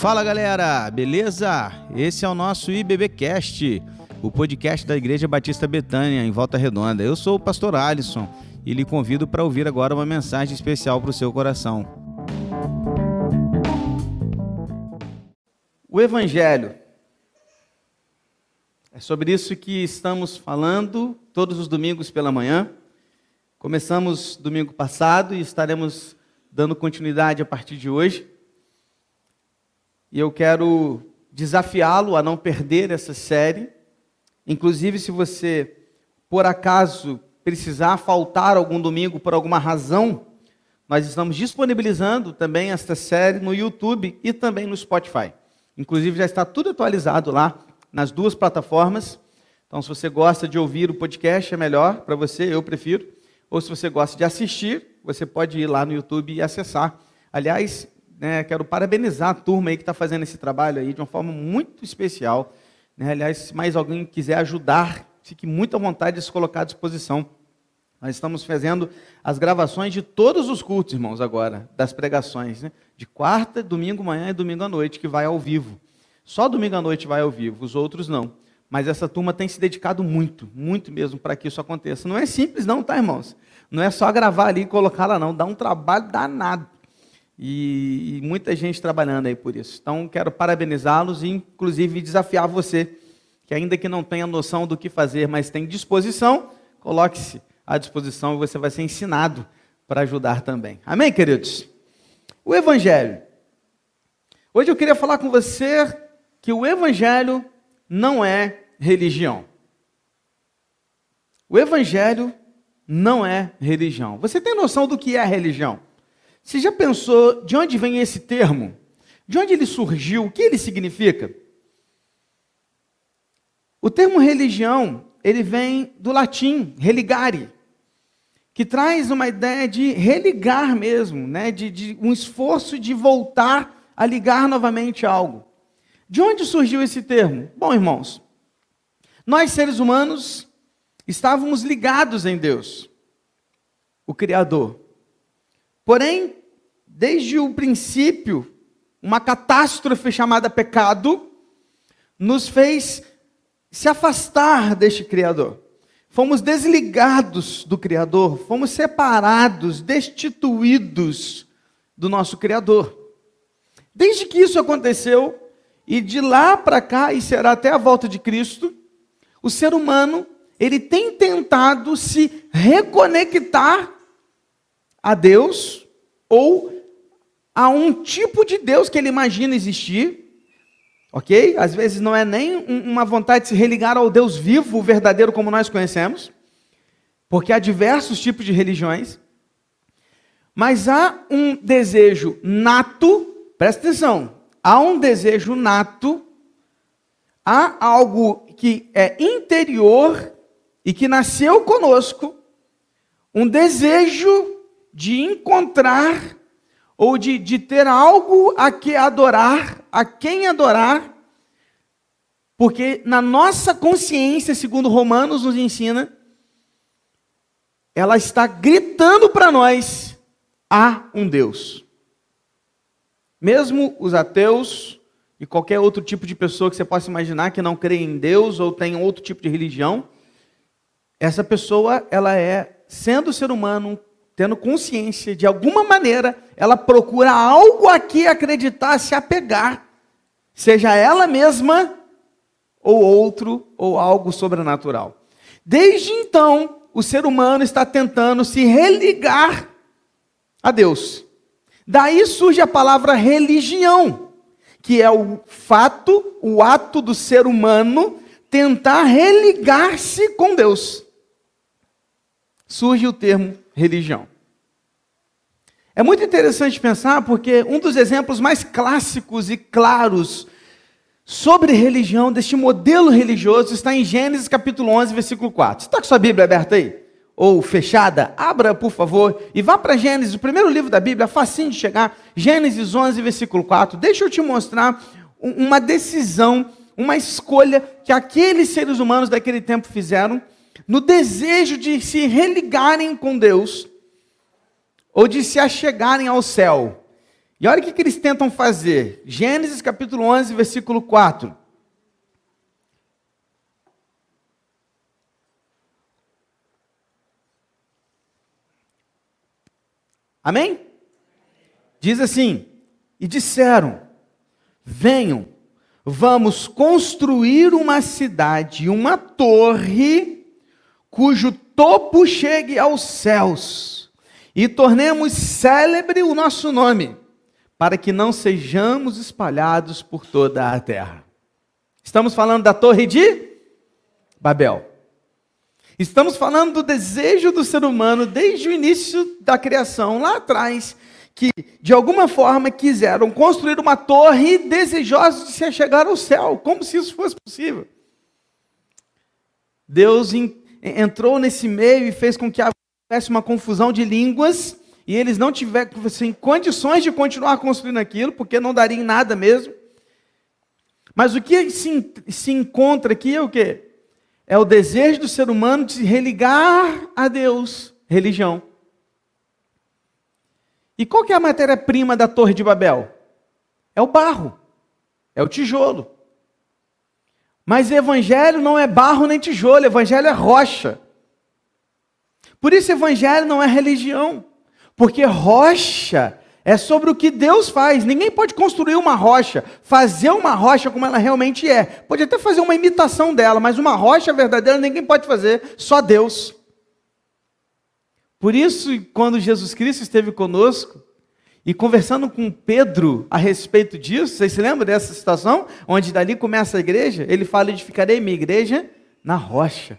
Fala galera, beleza? Esse é o nosso IBBcast, o podcast da Igreja Batista Betânia, em Volta Redonda. Eu sou o pastor Alisson e lhe convido para ouvir agora uma mensagem especial para o seu coração. O Evangelho. É sobre isso que estamos falando todos os domingos pela manhã. Começamos domingo passado e estaremos dando continuidade a partir de hoje. E eu quero desafiá-lo a não perder essa série. Inclusive, se você, por acaso, precisar faltar algum domingo por alguma razão, nós estamos disponibilizando também esta série no YouTube e também no Spotify. Inclusive, já está tudo atualizado lá nas duas plataformas. Então, se você gosta de ouvir o podcast, é melhor para você, eu prefiro. Ou se você gosta de assistir, você pode ir lá no YouTube e acessar. Aliás, né, quero parabenizar a turma aí que está fazendo esse trabalho aí de uma forma muito especial. Né? Aliás, se mais alguém quiser ajudar, fique muito à vontade de se colocar à disposição. Nós estamos fazendo as gravações de todos os cultos, irmãos, agora, das pregações, né? de quarta, domingo manhã e domingo à noite, que vai ao vivo. Só domingo à noite vai ao vivo, os outros não. Mas essa turma tem se dedicado muito, muito mesmo, para que isso aconteça. Não é simples, não, tá, irmãos? Não é só gravar ali e colocar lá, não. Dá um trabalho danado. E, e muita gente trabalhando aí por isso. Então, quero parabenizá-los e, inclusive, desafiar você, que ainda que não tenha noção do que fazer, mas tem disposição, coloque-se à disposição e você vai ser ensinado para ajudar também. Amém, queridos? O Evangelho. Hoje eu queria falar com você que o Evangelho não é religião. O Evangelho não é religião. Você tem noção do que é religião? Você já pensou de onde vem esse termo? De onde ele surgiu? O que ele significa? O termo religião, ele vem do latim, religare, que traz uma ideia de religar mesmo, né? de, de um esforço de voltar a ligar novamente algo. De onde surgiu esse termo? Bom, irmãos, nós seres humanos estávamos ligados em Deus, o Criador. Porém, desde o princípio, uma catástrofe chamada pecado nos fez se afastar deste Criador. Fomos desligados do Criador, fomos separados, destituídos do nosso Criador. Desde que isso aconteceu, e de lá para cá, e será até a volta de Cristo, o ser humano, ele tem tentado se reconectar a Deus ou a um tipo de Deus que ele imagina existir, ok? Às vezes não é nem uma vontade de se religar ao Deus vivo, verdadeiro como nós conhecemos, porque há diversos tipos de religiões, mas há um desejo nato, presta atenção, há um desejo nato, há algo que é interior e que nasceu conosco, um desejo de encontrar ou de, de ter algo a que adorar, a quem adorar, porque na nossa consciência, segundo Romanos nos ensina, ela está gritando para nós: há um Deus. Mesmo os ateus e qualquer outro tipo de pessoa que você possa imaginar que não crê em Deus ou tem outro tipo de religião, essa pessoa, ela é, sendo ser humano, tendo consciência, de alguma maneira, ela procura algo a que acreditar, se apegar, seja ela mesma ou outro ou algo sobrenatural. Desde então, o ser humano está tentando se religar a Deus. Daí surge a palavra religião, que é o fato, o ato do ser humano tentar religar-se com Deus. Surge o termo religião. É muito interessante pensar porque um dos exemplos mais clássicos e claros sobre religião, deste modelo religioso, está em Gênesis capítulo 11, versículo 4. Você está com sua Bíblia aberta aí? Ou fechada? Abra, por favor, e vá para Gênesis, o primeiro livro da Bíblia, facinho de chegar. Gênesis 11, versículo 4. Deixa eu te mostrar uma decisão, uma escolha que aqueles seres humanos daquele tempo fizeram no desejo de se religarem com Deus ou de se achegarem ao céu. E olha o que, eles tentam fazer. Gênesis capítulo 11, versículo 4. Amém? Diz assim: E disseram: Venham, vamos construir uma cidade, uma torre, cujo topo chegue aos céus, e tornemos célebre o nosso nome, para que não sejamos espalhados por toda a terra. Estamos falando da Torre de Babel. Estamos falando do desejo do ser humano desde o início da criação, lá atrás, que de alguma forma quiseram construir uma torre desejosos de se chegar ao céu, como se isso fosse possível. Deus entrou nesse meio e fez com que houvesse uma confusão de línguas e eles não tivessem condições de continuar construindo aquilo, porque não daria em nada mesmo. Mas o que se, se encontra aqui é o quê? É o desejo do ser humano de se religar a Deus, religião. E qual que é a matéria-prima da Torre de Babel? É o barro, é o tijolo. Mas evangelho não é barro nem tijolo, evangelho é rocha. Por isso evangelho não é religião, porque rocha é sobre o que Deus faz. Ninguém pode construir uma rocha, fazer uma rocha como ela realmente é. Pode até fazer uma imitação dela, mas uma rocha verdadeira ninguém pode fazer, só Deus. Por isso, quando Jesus Cristo esteve conosco e conversando com Pedro a respeito disso, vocês se lembram dessa situação? Onde dali começa a igreja? Ele fala: Edificarei minha igreja na rocha,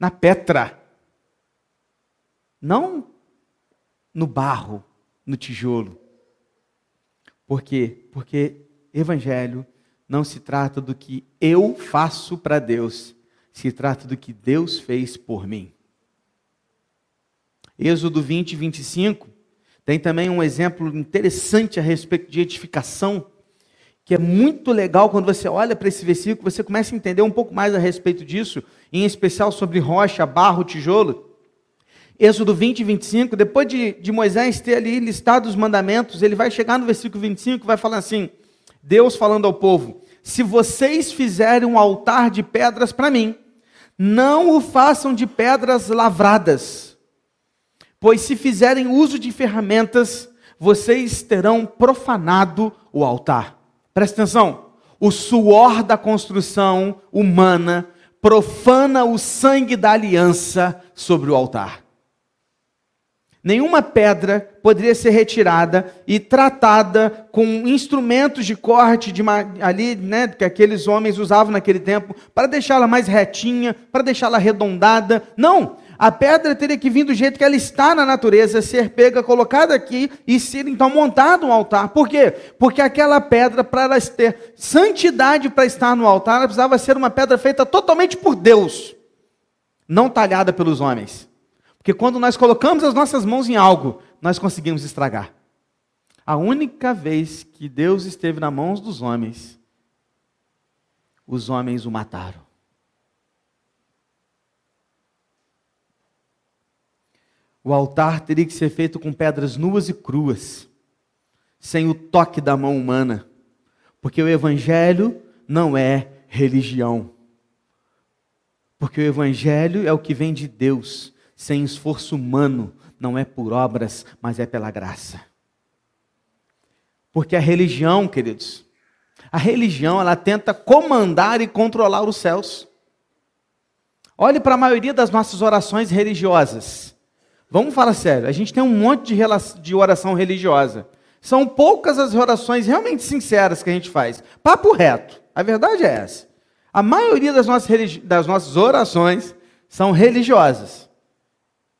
na petra, não no barro no tijolo. Por quê? Porque evangelho não se trata do que eu faço para Deus, se trata do que Deus fez por mim. Êxodo 20, 25, tem também um exemplo interessante a respeito de edificação, que é muito legal quando você olha para esse versículo, você começa a entender um pouco mais a respeito disso, em especial sobre rocha, barro, tijolo. Êxodo 20 e 25, depois de, de Moisés ter ali listado os mandamentos, ele vai chegar no versículo 25 e vai falar assim: Deus falando ao povo: Se vocês fizerem um altar de pedras para mim, não o façam de pedras lavradas, pois se fizerem uso de ferramentas, vocês terão profanado o altar. Presta atenção: o suor da construção humana profana o sangue da aliança sobre o altar. Nenhuma pedra poderia ser retirada e tratada com instrumentos de corte de ali, né, que aqueles homens usavam naquele tempo, para deixá-la mais retinha, para deixá-la arredondada. Não! A pedra teria que vir do jeito que ela está na natureza, ser pega, colocada aqui e ser então montada um altar. Por quê? Porque aquela pedra, para ela ter santidade para estar no altar, ela precisava ser uma pedra feita totalmente por Deus, não talhada pelos homens. Porque quando nós colocamos as nossas mãos em algo, nós conseguimos estragar. A única vez que Deus esteve nas mãos dos homens, os homens o mataram. O altar teria que ser feito com pedras nuas e cruas, sem o toque da mão humana, porque o Evangelho não é religião. Porque o Evangelho é o que vem de Deus sem esforço humano, não é por obras, mas é pela graça. Porque a religião, queridos, a religião, ela tenta comandar e controlar os céus. Olhe para a maioria das nossas orações religiosas. Vamos falar sério, a gente tem um monte de oração religiosa. São poucas as orações realmente sinceras que a gente faz. Papo reto, a verdade é essa. A maioria das nossas, das nossas orações são religiosas.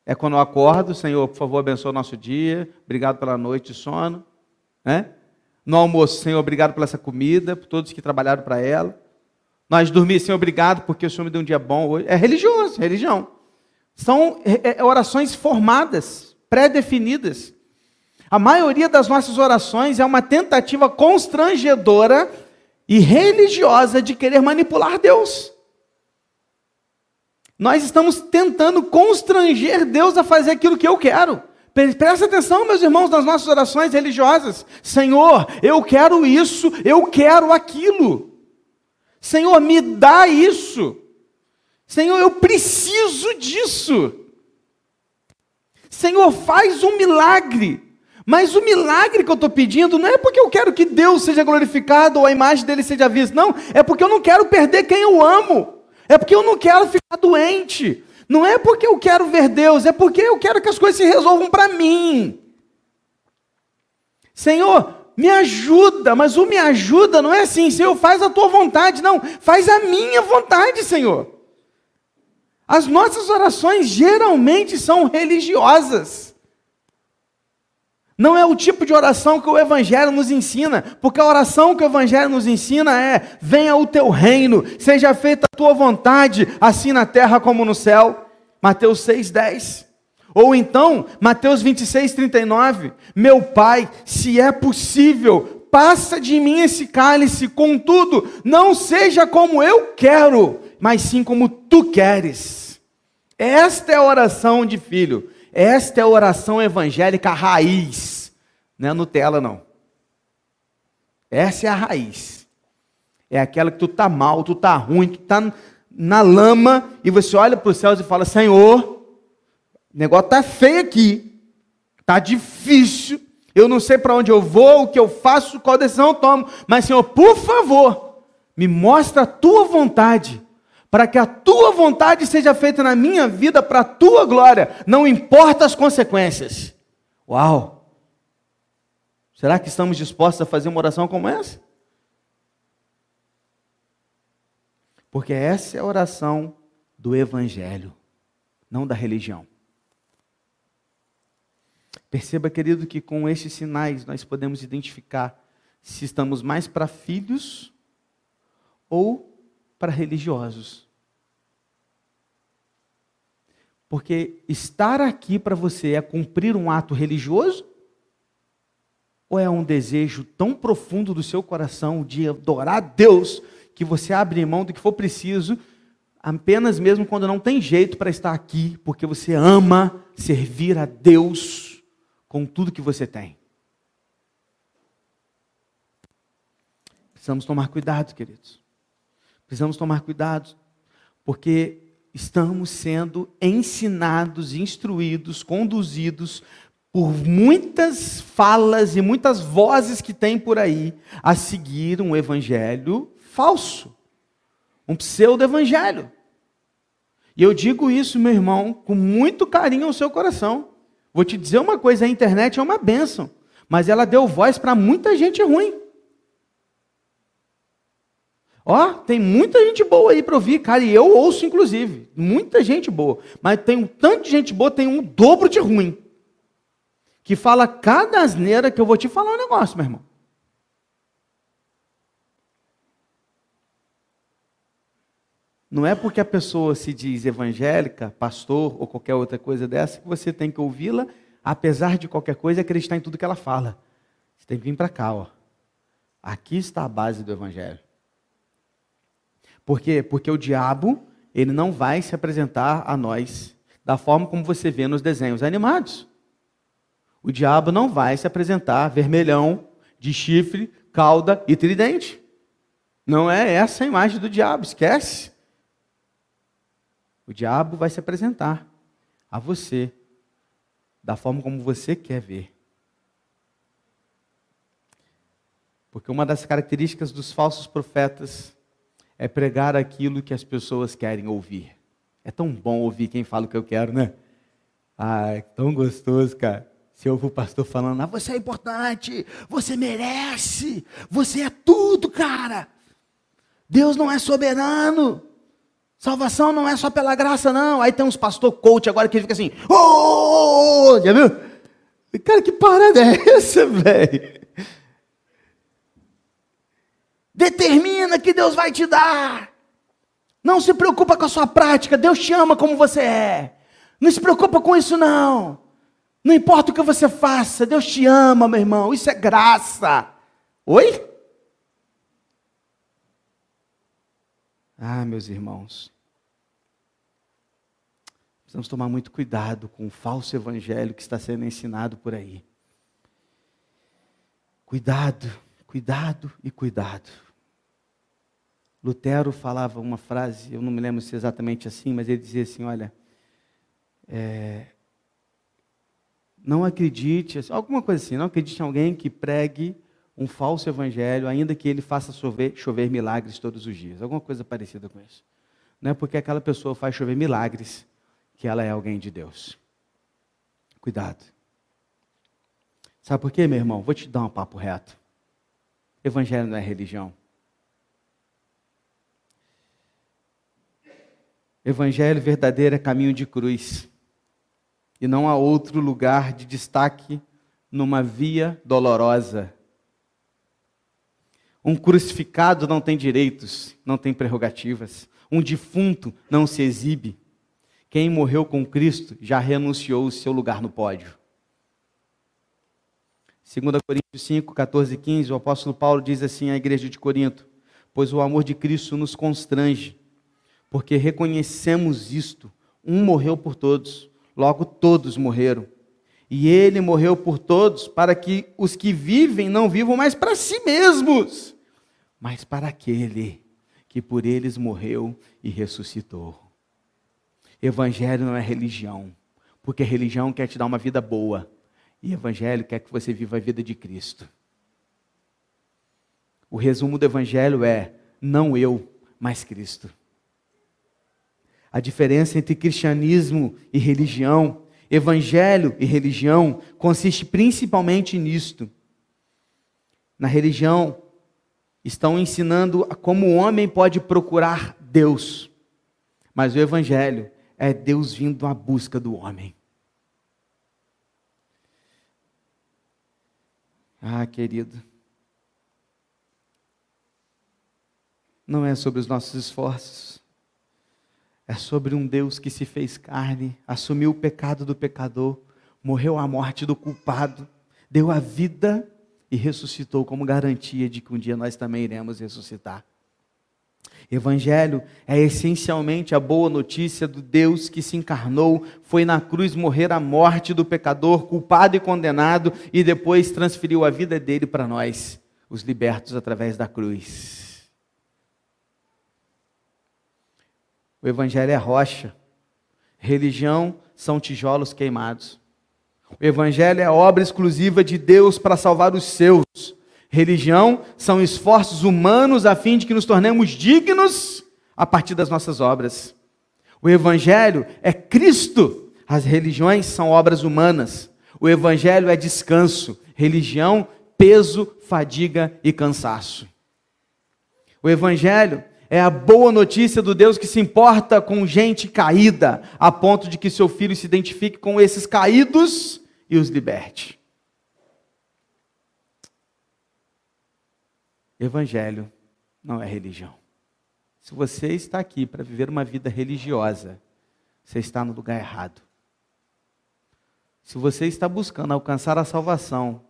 É quando eu acordo, Senhor, por favor, abençoe o nosso dia, obrigado pela noite de sono. Né? No almoço, Senhor, obrigado por essa comida, por todos que trabalharam para ela. Nós dormir, Senhor, obrigado porque o Senhor me deu um dia bom hoje. É religioso, religião. São é, é, orações formadas, pré-definidas. A maioria das nossas orações é uma tentativa constrangedora e religiosa de querer manipular Deus. Nós estamos tentando constranger Deus a fazer aquilo que eu quero. Presta atenção, meus irmãos, nas nossas orações religiosas. Senhor, eu quero isso, eu quero aquilo. Senhor, me dá isso. Senhor, eu preciso disso. Senhor, faz um milagre. Mas o milagre que eu estou pedindo não é porque eu quero que Deus seja glorificado ou a imagem dele seja vista. Não, é porque eu não quero perder quem eu amo. É porque eu não quero ficar doente. Não é porque eu quero ver Deus, é porque eu quero que as coisas se resolvam para mim. Senhor, me ajuda, mas o me ajuda não é assim, Senhor, faz a tua vontade, não, faz a minha vontade, Senhor. As nossas orações geralmente são religiosas. Não é o tipo de oração que o Evangelho nos ensina, porque a oração que o Evangelho nos ensina é: venha o teu reino, seja feita a tua vontade, assim na terra como no céu. Mateus 6,10. Ou então, Mateus 26, 39. Meu Pai, se é possível, passa de mim esse cálice, contudo, não seja como eu quero, mas sim como tu queres. Esta é a oração de filho. Esta é a oração evangélica raiz. Não é Nutella, não. Essa é a raiz. É aquela que tu tá mal, tu tá ruim, tu tá na lama e você olha para os céus e fala: Senhor, o negócio tá feio aqui, tá difícil. Eu não sei para onde eu vou, o que eu faço, qual decisão eu tomo, mas Senhor, por favor, me mostra a tua vontade para que a tua vontade seja feita na minha vida para a tua glória, não importa as consequências. Uau! Será que estamos dispostos a fazer uma oração como essa? Porque essa é a oração do evangelho, não da religião. Perceba, querido, que com estes sinais nós podemos identificar se estamos mais para filhos ou para religiosos. Porque estar aqui para você é cumprir um ato religioso? Ou é um desejo tão profundo do seu coração de adorar a Deus que você abre mão do que for preciso, apenas mesmo quando não tem jeito para estar aqui, porque você ama servir a Deus com tudo que você tem? Precisamos tomar cuidado, queridos. Precisamos tomar cuidado, porque estamos sendo ensinados, instruídos, conduzidos por muitas falas e muitas vozes que tem por aí a seguir um evangelho falso, um pseudo-evangelho. E eu digo isso, meu irmão, com muito carinho ao seu coração. Vou te dizer uma coisa: a internet é uma bênção, mas ela deu voz para muita gente ruim. Ó, tem muita gente boa aí para ouvir, cara, e eu ouço inclusive. Muita gente boa. Mas tem um tanto de gente boa, tem um dobro de ruim. Que fala cada asneira que eu vou te falar um negócio, meu irmão. Não é porque a pessoa se diz evangélica, pastor ou qualquer outra coisa dessa que você tem que ouvi-la, apesar de qualquer coisa, acreditar em tudo que ela fala. Você tem que vir para cá, ó. Aqui está a base do evangelho. Por quê? Porque o diabo, ele não vai se apresentar a nós da forma como você vê nos desenhos animados. O diabo não vai se apresentar vermelhão, de chifre, cauda e tridente. Não é essa a imagem do diabo, esquece. O diabo vai se apresentar a você da forma como você quer ver. Porque uma das características dos falsos profetas é pregar aquilo que as pessoas querem ouvir. É tão bom ouvir quem fala o que eu quero, né? Ah, é tão gostoso, cara. Se ouvir o pastor falando, ah, você é importante, você merece, você é tudo, cara. Deus não é soberano. Salvação não é só pela graça, não. Aí tem uns pastor coach agora que fica assim, oh, oh, oh, já viu? Cara, que parada é essa, velho? Determina que Deus vai te dar. Não se preocupa com a sua prática, Deus te ama como você é. Não se preocupa com isso não. Não importa o que você faça, Deus te ama, meu irmão. Isso é graça. Oi? Ah, meus irmãos. Precisamos tomar muito cuidado com o falso evangelho que está sendo ensinado por aí. Cuidado, cuidado e cuidado. Lutero falava uma frase, eu não me lembro se é exatamente assim, mas ele dizia assim: olha, é, não acredite, alguma coisa assim, não acredite em alguém que pregue um falso evangelho, ainda que ele faça chover, chover milagres todos os dias. Alguma coisa parecida com isso. Não é porque aquela pessoa faz chover milagres que ela é alguém de Deus. Cuidado. Sabe por quê, meu irmão? Vou te dar um papo reto. Evangelho não é religião. Evangelho verdadeiro é caminho de cruz. E não há outro lugar de destaque numa via dolorosa. Um crucificado não tem direitos, não tem prerrogativas. Um defunto não se exibe. Quem morreu com Cristo já renunciou o seu lugar no pódio. 2 Coríntios 5, 14 e 15, o apóstolo Paulo diz assim à igreja de Corinto: Pois o amor de Cristo nos constrange, porque reconhecemos isto: um morreu por todos, logo todos morreram. E ele morreu por todos, para que os que vivem não vivam mais para si mesmos, mas para aquele que por eles morreu e ressuscitou. Evangelho não é religião, porque religião quer te dar uma vida boa. E Evangelho quer que você viva a vida de Cristo. O resumo do Evangelho é: não eu, mas Cristo. A diferença entre cristianismo e religião, evangelho e religião, consiste principalmente nisto. Na religião, estão ensinando como o homem pode procurar Deus, mas o evangelho é Deus vindo à busca do homem. Ah, querido. Não é sobre os nossos esforços. É sobre um Deus que se fez carne, assumiu o pecado do pecador, morreu a morte do culpado, deu a vida e ressuscitou como garantia de que um dia nós também iremos ressuscitar. Evangelho é essencialmente a boa notícia do Deus que se encarnou, foi na cruz morrer a morte do pecador, culpado e condenado, e depois transferiu a vida dele para nós, os libertos através da cruz. O Evangelho é rocha, religião são tijolos queimados. O Evangelho é obra exclusiva de Deus para salvar os seus. Religião são esforços humanos a fim de que nos tornemos dignos a partir das nossas obras. O Evangelho é Cristo. As religiões são obras humanas. O Evangelho é descanso. Religião, peso, fadiga e cansaço. O Evangelho é a boa notícia do Deus que se importa com gente caída, a ponto de que seu filho se identifique com esses caídos e os liberte. Evangelho não é religião. Se você está aqui para viver uma vida religiosa, você está no lugar errado. Se você está buscando alcançar a salvação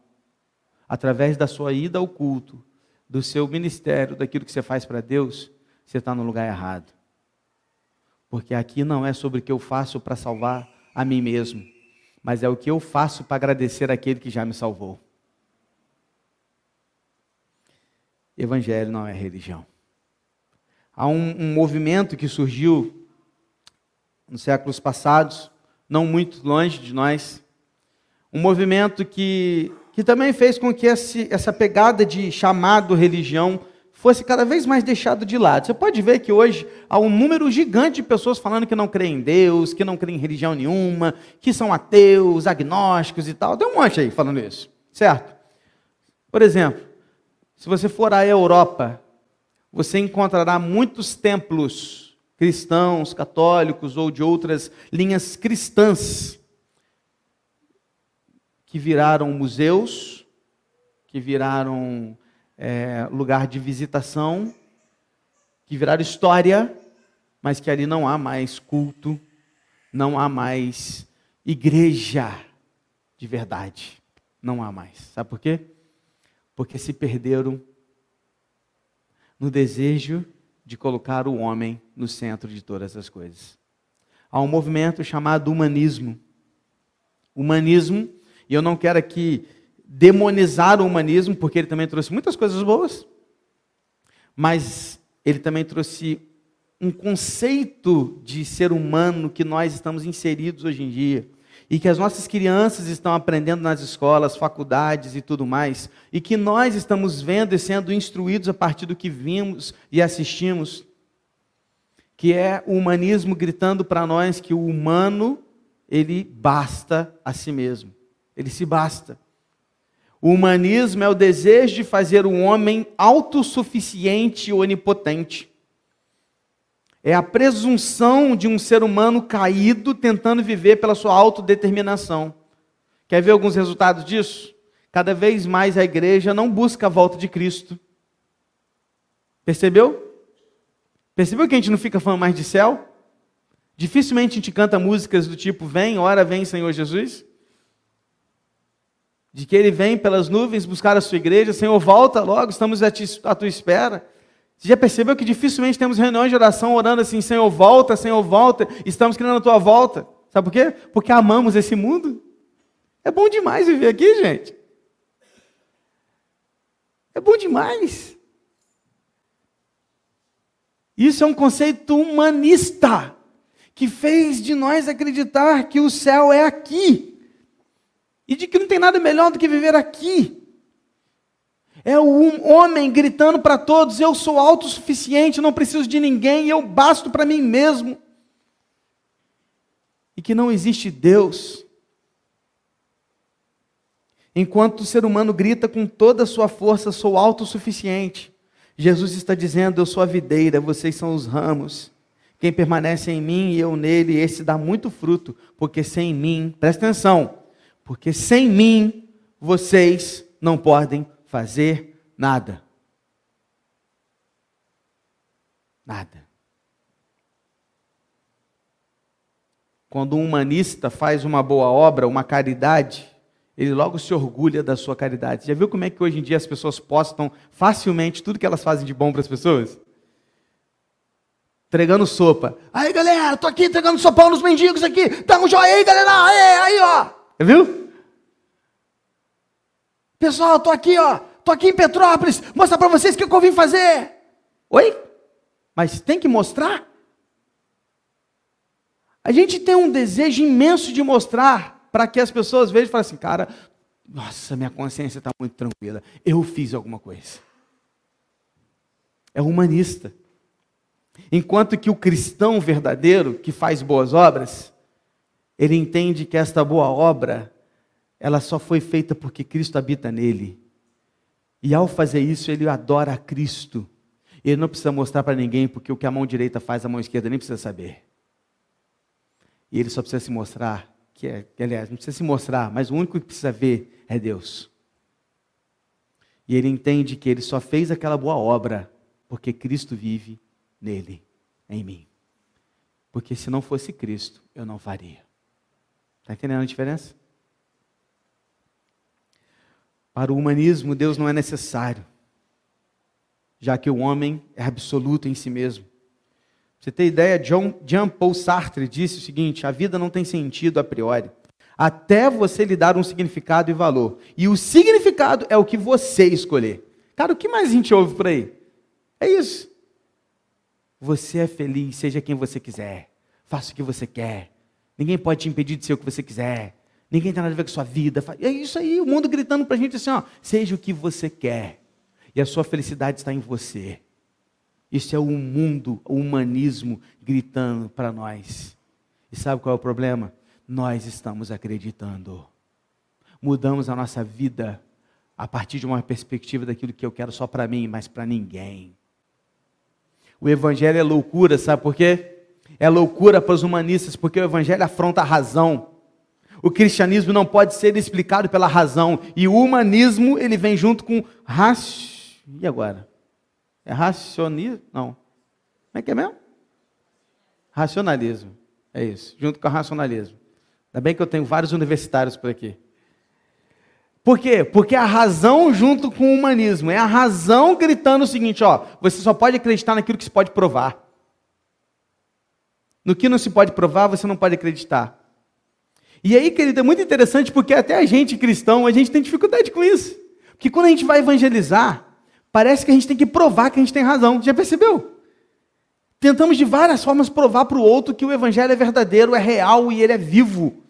através da sua ida ao culto, do seu ministério, daquilo que você faz para Deus, você está no lugar errado. Porque aqui não é sobre o que eu faço para salvar a mim mesmo, mas é o que eu faço para agradecer aquele que já me salvou. Evangelho não é religião. Há um, um movimento que surgiu nos séculos passados, não muito longe de nós, um movimento que, que também fez com que esse, essa pegada de chamado religião fosse cada vez mais deixado de lado. Você pode ver que hoje há um número gigante de pessoas falando que não creem em Deus, que não creem em religião nenhuma, que são ateus, agnósticos e tal. Tem um monte aí falando isso, certo? Por exemplo, se você for à Europa, você encontrará muitos templos cristãos, católicos ou de outras linhas cristãs que viraram museus, que viraram é, lugar de visitação, que viraram história, mas que ali não há mais culto, não há mais igreja de verdade. Não há mais. Sabe por quê? porque se perderam no desejo de colocar o homem no centro de todas as coisas. a um movimento chamado humanismo. Humanismo, e eu não quero aqui demonizar o humanismo, porque ele também trouxe muitas coisas boas, mas ele também trouxe um conceito de ser humano que nós estamos inseridos hoje em dia e que as nossas crianças estão aprendendo nas escolas, faculdades e tudo mais, e que nós estamos vendo e sendo instruídos a partir do que vimos e assistimos, que é o humanismo gritando para nós que o humano ele basta a si mesmo. Ele se basta. O humanismo é o desejo de fazer o homem autossuficiente e onipotente. É a presunção de um ser humano caído tentando viver pela sua autodeterminação. Quer ver alguns resultados disso? Cada vez mais a igreja não busca a volta de Cristo. Percebeu? Percebeu que a gente não fica falando mais de céu? Dificilmente a gente canta músicas do tipo: Vem, ora vem, Senhor Jesus. De que ele vem pelas nuvens buscar a sua igreja, Senhor, volta logo, estamos à tua espera. Você já percebeu que dificilmente temos reuniões de oração orando assim, Senhor, volta, Senhor, volta, estamos querendo a tua volta. Sabe por quê? Porque amamos esse mundo. É bom demais viver aqui, gente. É bom demais. Isso é um conceito humanista que fez de nós acreditar que o céu é aqui e de que não tem nada melhor do que viver aqui. É o homem gritando para todos: Eu sou autossuficiente, não preciso de ninguém, eu basto para mim mesmo. E que não existe Deus. Enquanto o ser humano grita com toda a sua força: Sou autossuficiente. Jesus está dizendo: Eu sou a videira, vocês são os ramos. Quem permanece em mim e eu nele, esse dá muito fruto, porque sem mim, presta atenção, porque sem mim vocês não podem fazer nada. Nada. Quando um humanista faz uma boa obra, uma caridade, ele logo se orgulha da sua caridade. Já viu como é que hoje em dia as pessoas postam facilmente tudo que elas fazem de bom para as pessoas? Entregando sopa. Aí galera, tô aqui entregando sopão nos mendigos aqui. Dá um joinha aí, galera. Aí, aí, ó. Viu? Pessoal, estou aqui, ó, estou aqui em Petrópolis, mostrar para vocês o que eu vim fazer. Oi? Mas tem que mostrar? A gente tem um desejo imenso de mostrar para que as pessoas vejam e falem assim, cara, nossa, minha consciência está muito tranquila, eu fiz alguma coisa. É humanista. Enquanto que o cristão verdadeiro, que faz boas obras, ele entende que esta boa obra ela só foi feita porque Cristo habita nele. E ao fazer isso, ele adora a Cristo. Ele não precisa mostrar para ninguém, porque o que a mão direita faz, a mão esquerda nem precisa saber. E ele só precisa se mostrar, que é, que, aliás, não precisa se mostrar, mas o único que precisa ver é Deus. E ele entende que ele só fez aquela boa obra porque Cristo vive nele, em mim. Porque se não fosse Cristo, eu não faria. Está entendendo a diferença? Para o humanismo, Deus não é necessário, já que o homem é absoluto em si mesmo. você ter ideia, John, Jean Paul Sartre disse o seguinte: a vida não tem sentido a priori, até você lhe dar um significado e valor. E o significado é o que você escolher. Cara, o que mais a gente ouve por aí? É isso. Você é feliz, seja quem você quiser. Faça o que você quer. Ninguém pode te impedir de ser o que você quiser. Ninguém tem nada a ver com a sua vida. É isso aí, o mundo gritando para a gente assim: ó, seja o que você quer. E a sua felicidade está em você. Isso é o mundo, o humanismo gritando para nós. E sabe qual é o problema? Nós estamos acreditando. Mudamos a nossa vida a partir de uma perspectiva daquilo que eu quero só para mim, mas para ninguém. O evangelho é loucura, sabe por quê? É loucura para os humanistas, porque o evangelho afronta a razão. O cristianismo não pode ser explicado pela razão. E o humanismo, ele vem junto com raci... E agora? É racionismo? Não. Como é que é mesmo? Racionalismo. É isso. Junto com o racionalismo. Ainda bem que eu tenho vários universitários por aqui. Por quê? Porque a razão junto com o humanismo. É a razão gritando o seguinte: ó, você só pode acreditar naquilo que se pode provar. No que não se pode provar, você não pode acreditar. E aí, querido, é muito interessante porque até a gente cristão, a gente tem dificuldade com isso. Porque quando a gente vai evangelizar, parece que a gente tem que provar que a gente tem razão. Já percebeu? Tentamos de várias formas provar para o outro que o evangelho é verdadeiro, é real e ele é vivo.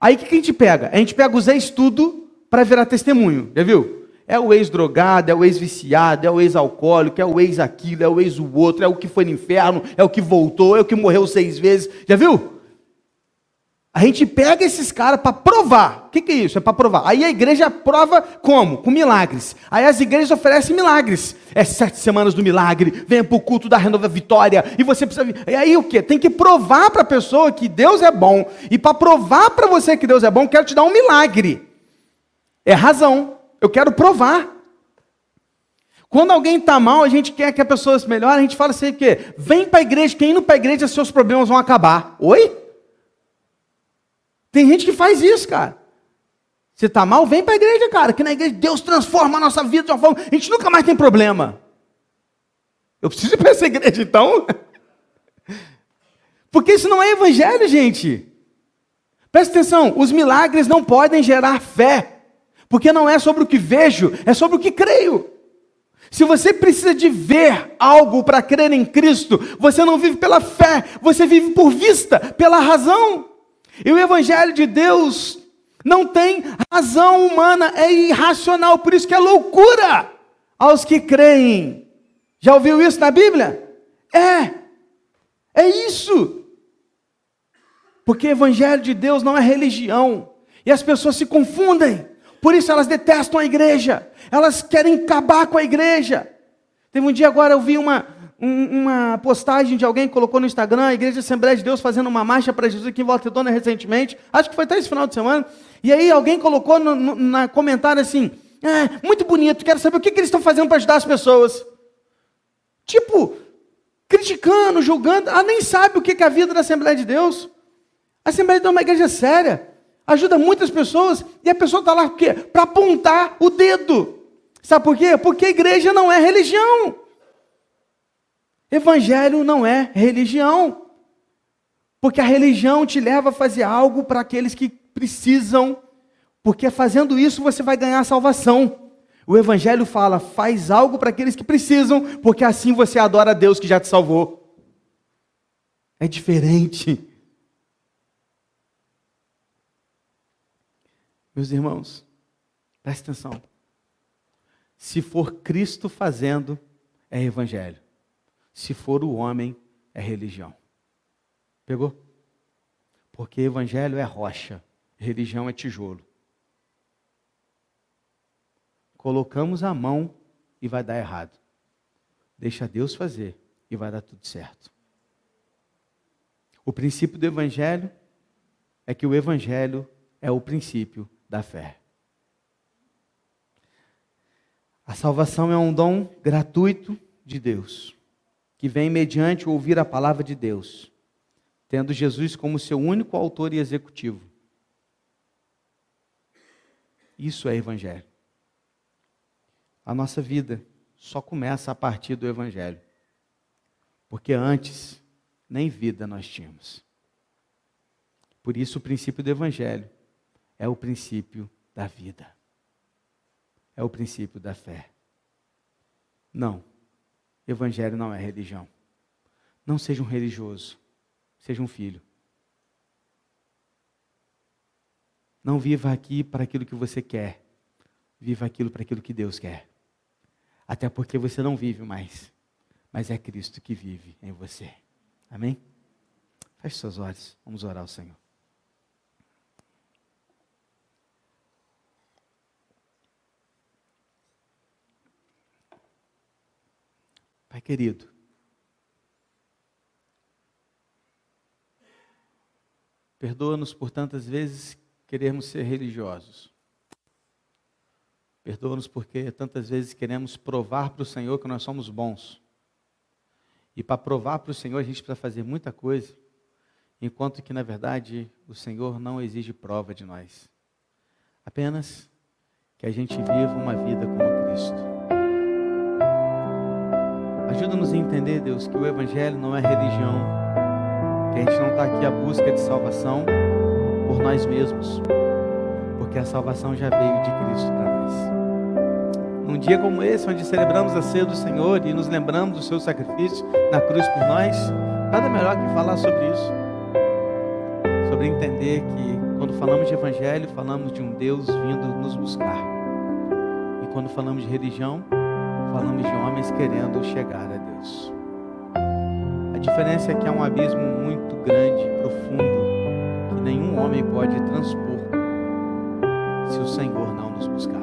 Aí o que, que a gente pega? A gente pega os ex-tudo para virar testemunho. Já viu? É o ex-drogado, é o ex-viciado, é o ex-alcoólico, é o ex-aquilo, é o ex-o outro, é o que foi no inferno, é o que voltou, é o que morreu seis vezes. Já viu? A gente pega esses caras para provar. O que, que, é isso? É para provar. Aí a igreja prova como? Com milagres. Aí as igrejas oferecem milagres. É sete semanas do milagre. Venha para o culto da Renova Vitória. E você precisa. E aí o que? Tem que provar para a pessoa que Deus é bom. E para provar para você que Deus é bom, quero te dar um milagre. É razão. Eu quero provar. Quando alguém está mal, a gente quer que a pessoa se melhore, a gente fala assim, que vem para a igreja, quem indo para a igreja, seus problemas vão acabar. Oi? Tem gente que faz isso, cara. Você está mal, vem para a igreja, cara, que na igreja Deus transforma a nossa vida de uma forma, a gente nunca mais tem problema. Eu preciso ir para essa igreja então? Porque isso não é evangelho, gente. Presta atenção, os milagres não podem gerar fé. Porque não é sobre o que vejo, é sobre o que creio. Se você precisa de ver algo para crer em Cristo, você não vive pela fé, você vive por vista, pela razão. E o Evangelho de Deus não tem razão humana, é irracional, por isso que é loucura aos que creem. Já ouviu isso na Bíblia? É, é isso. Porque o Evangelho de Deus não é religião, e as pessoas se confundem. Por isso elas detestam a igreja. Elas querem acabar com a igreja. Teve um dia agora eu vi uma, uma postagem de alguém que colocou no Instagram, a Igreja Assembleia de Deus fazendo uma marcha para Jesus aqui em Volta Redonda recentemente. Acho que foi até esse final de semana. E aí alguém colocou no, no na comentário assim: é, muito bonito, quero saber o que, que eles estão fazendo para ajudar as pessoas. Tipo, criticando, julgando. Ela nem sabe o que é a vida da Assembleia de Deus. A Assembleia de Deus é uma igreja séria ajuda muitas pessoas e a pessoa está lá para apontar o dedo. Sabe por quê? Porque a igreja não é religião. Evangelho não é religião. Porque a religião te leva a fazer algo para aqueles que precisam, porque fazendo isso você vai ganhar salvação. O Evangelho fala: faz algo para aqueles que precisam, porque assim você adora a Deus que já te salvou. É diferente. Meus irmãos, preste atenção. Se for Cristo fazendo, é evangelho. Se for o homem, é religião. Pegou? Porque evangelho é rocha, religião é tijolo. Colocamos a mão e vai dar errado. Deixa Deus fazer e vai dar tudo certo. O princípio do evangelho é que o evangelho é o princípio da fé. A salvação é um dom gratuito de Deus, que vem mediante ouvir a palavra de Deus, tendo Jesus como seu único autor e executivo. Isso é evangelho. A nossa vida só começa a partir do evangelho. Porque antes nem vida nós tínhamos. Por isso o princípio do evangelho é o princípio da vida. É o princípio da fé. Não. Evangelho não é religião. Não seja um religioso. Seja um filho. Não viva aqui para aquilo que você quer. Viva aquilo para aquilo que Deus quer. Até porque você não vive mais, mas é Cristo que vive em você. Amém? Feche seus olhos. Vamos orar ao Senhor. Pai querido, perdoa-nos por tantas vezes queremos ser religiosos. Perdoa-nos porque tantas vezes queremos provar para o Senhor que nós somos bons. E para provar para o Senhor a gente precisa fazer muita coisa, enquanto que na verdade o Senhor não exige prova de nós. Apenas que a gente viva uma vida como Cristo. Ajuda-nos a entender, Deus, que o Evangelho não é religião. Que a gente não está aqui à busca de salvação por nós mesmos, porque a salvação já veio de Cristo para nós. Num dia como esse, onde celebramos a ceia do Senhor e nos lembramos do seu sacrifício na cruz por nós, nada melhor que falar sobre isso. Sobre entender que quando falamos de evangelho, falamos de um Deus vindo nos buscar. E quando falamos de religião, falamos de homens querendo chegar a Deus. A diferença é que há um abismo muito grande, profundo, que nenhum homem pode transpor se o Senhor não nos buscar.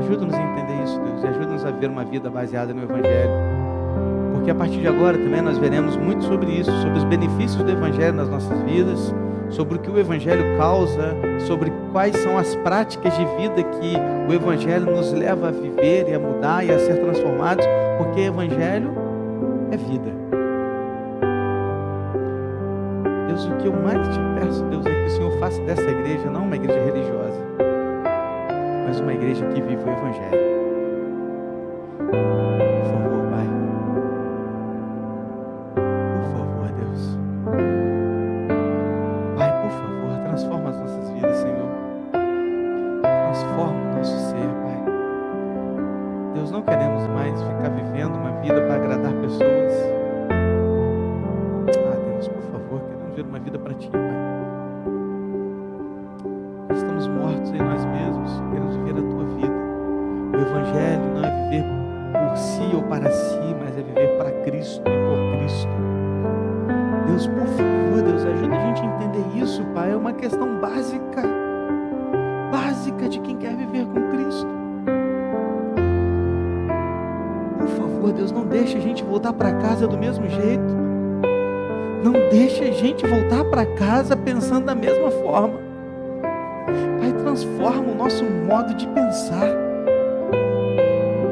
Ajuda-nos a entender isso, Deus, e ajuda-nos a ver uma vida baseada no Evangelho. Porque a partir de agora também nós veremos muito sobre isso, sobre os benefícios do Evangelho nas nossas vidas, sobre o que o Evangelho causa, sobre quais são as práticas de vida que o Evangelho nos leva a viver e a mudar e a ser transformados, porque Evangelho é vida. Deus, o que eu mais te peço, Deus, é que o Senhor faça dessa igreja não uma igreja religiosa, mas uma igreja que vive o Evangelho. Cristo e por Cristo. Deus, por favor, Deus, ajuda a gente a entender isso, Pai. É uma questão básica, básica de quem quer viver com Cristo. Por favor, Deus, não deixe a gente voltar para casa do mesmo jeito. Não deixe a gente voltar para casa pensando da mesma forma. Pai, transforma o nosso modo de pensar.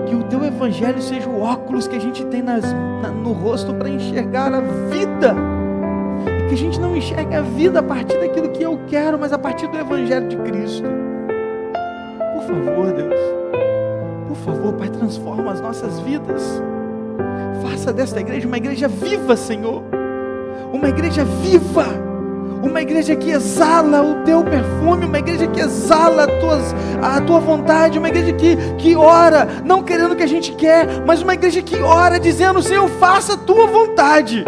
Que o teu evangelho seja o óculos que a gente tem nas, na, no rosto para enxergar a vida. E que a gente não enxergue a vida a partir daquilo que eu quero, mas a partir do evangelho de Cristo. Por favor, Deus. Por favor, Pai, transforma as nossas vidas. Faça desta igreja uma igreja viva, Senhor. Uma igreja viva. Uma igreja que exala o teu perfume, uma igreja que exala a, tuas, a tua vontade, uma igreja que, que ora, não querendo o que a gente quer, mas uma igreja que ora dizendo: Senhor, faça a tua vontade.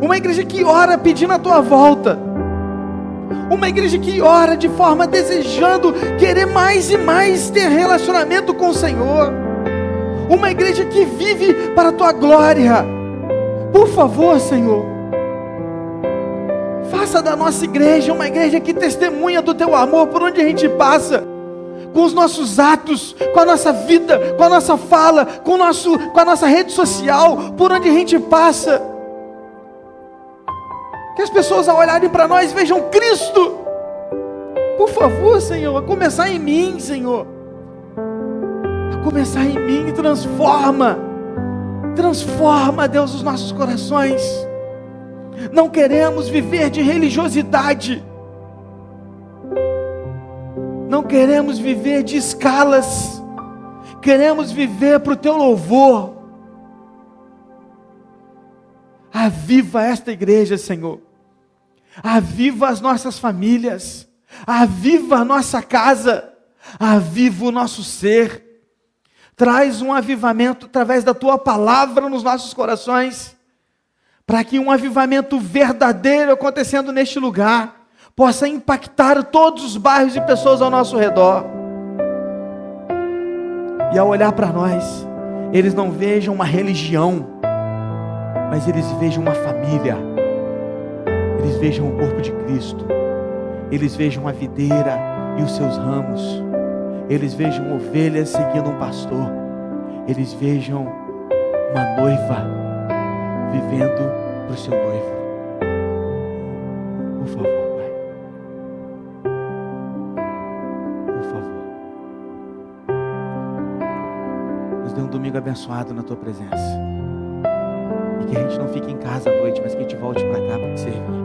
Uma igreja que ora pedindo a tua volta. Uma igreja que ora de forma desejando querer mais e mais ter relacionamento com o Senhor. Uma igreja que vive para a tua glória. Por favor, Senhor. Faça da nossa igreja uma igreja que testemunha do teu amor por onde a gente passa. Com os nossos atos, com a nossa vida, com a nossa fala, com, nosso, com a nossa rede social, por onde a gente passa. Que as pessoas ao olharem para nós vejam Cristo. Por favor, Senhor, a começar em mim, Senhor. A começar em mim, transforma. Transforma, Deus, os nossos corações. Não queremos viver de religiosidade. Não queremos viver de escalas. Queremos viver para o teu louvor. Aviva esta igreja, Senhor. Aviva as nossas famílias. Aviva a nossa casa. Aviva o nosso ser. Traz um avivamento através da tua palavra nos nossos corações. Para que um avivamento verdadeiro acontecendo neste lugar possa impactar todos os bairros e pessoas ao nosso redor. E ao olhar para nós, eles não vejam uma religião, mas eles vejam uma família, eles vejam o corpo de Cristo, eles vejam a videira e os seus ramos, eles vejam ovelhas seguindo um pastor, eles vejam uma noiva vivendo para o seu noivo. Por favor. nos dê um domingo abençoado na tua presença. E que a gente não fique em casa à noite, mas que a gente volte para cá para te servir.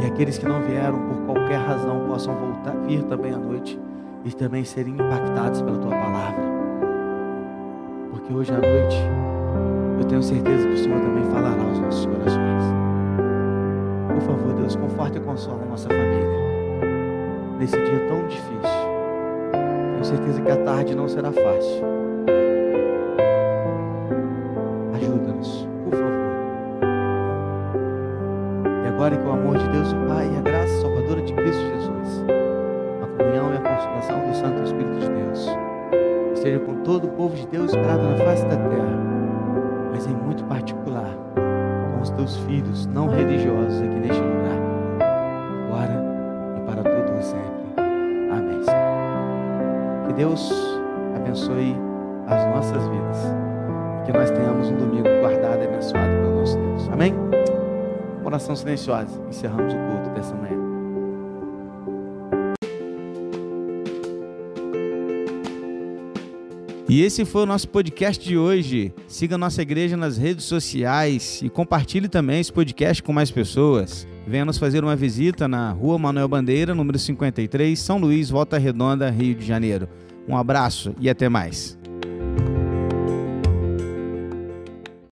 E aqueles que não vieram por qualquer razão possam voltar, vir também à noite e também serem impactados pela tua palavra. Porque hoje à noite eu tenho certeza que o Senhor também falará aos nossos corações. Por favor, Deus, conforte e consola a nossa família nesse dia tão difícil. Tenho certeza que a tarde não será fácil. Ajuda-nos, por favor. E agora que o amor de Deus, o Pai, e a graça salvadora de Cristo Jesus, a comunhão e a consolação do Santo Espírito de Deus, esteja com todo o povo de Deus esperado na face da terra, em muito particular com os teus filhos não religiosos aqui neste lugar, agora e para todos sempre. Amém. Que Deus abençoe as nossas vidas. Que nós tenhamos um domingo guardado e abençoado pelo nosso Deus. Amém? Oração silenciosa. Encerramos o culto dessa manhã. E esse foi o nosso podcast de hoje. Siga nossa igreja nas redes sociais e compartilhe também esse podcast com mais pessoas. Venha nos fazer uma visita na Rua Manuel Bandeira, número 53, São Luís, Volta Redonda, Rio de Janeiro. Um abraço e até mais.